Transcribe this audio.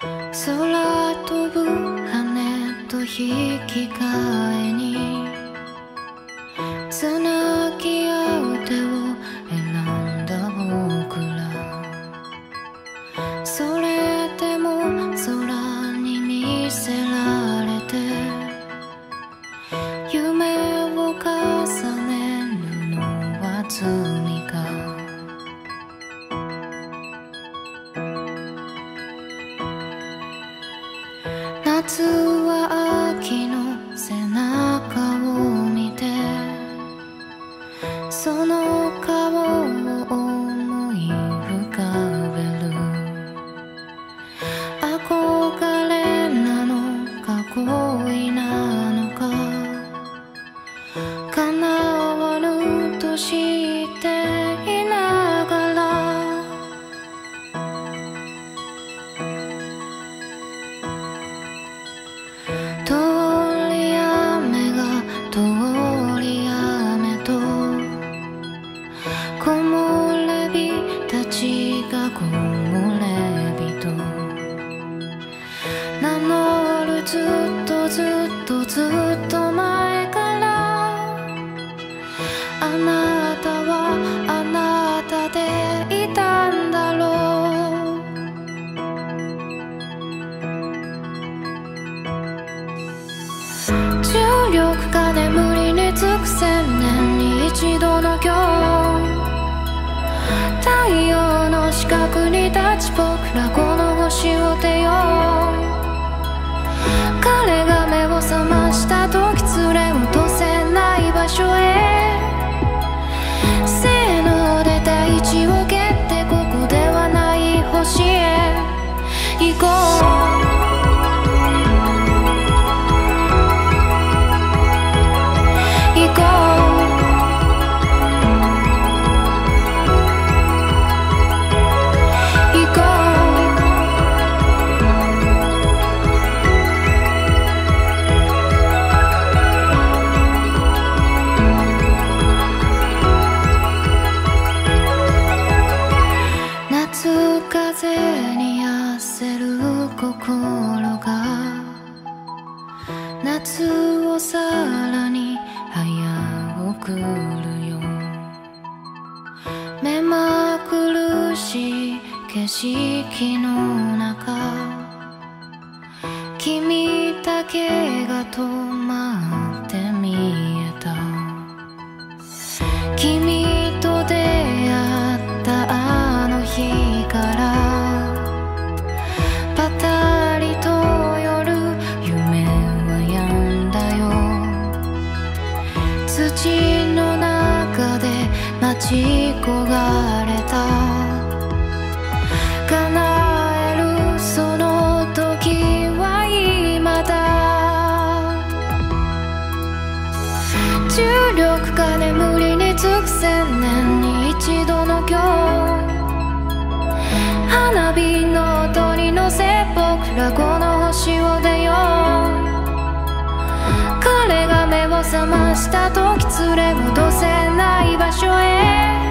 空飛ぶ羽と引き換えに夏は秋の背中を見てその顔をずっとずっと前からあなたはあなたでいたんだろう。重力が眠りにつく千年に一度の今日。太陽の四角に立ち僕ら过。が夏をさらに早送るよ。目まくるしい景色の中君だけが止まる。待ち焦がれた。叶えるその時は今だ。重力が眠りにつく千年に一度の今日。花火の音に乗せ僕らこの星を出覚ました時連れ戻せない場所へ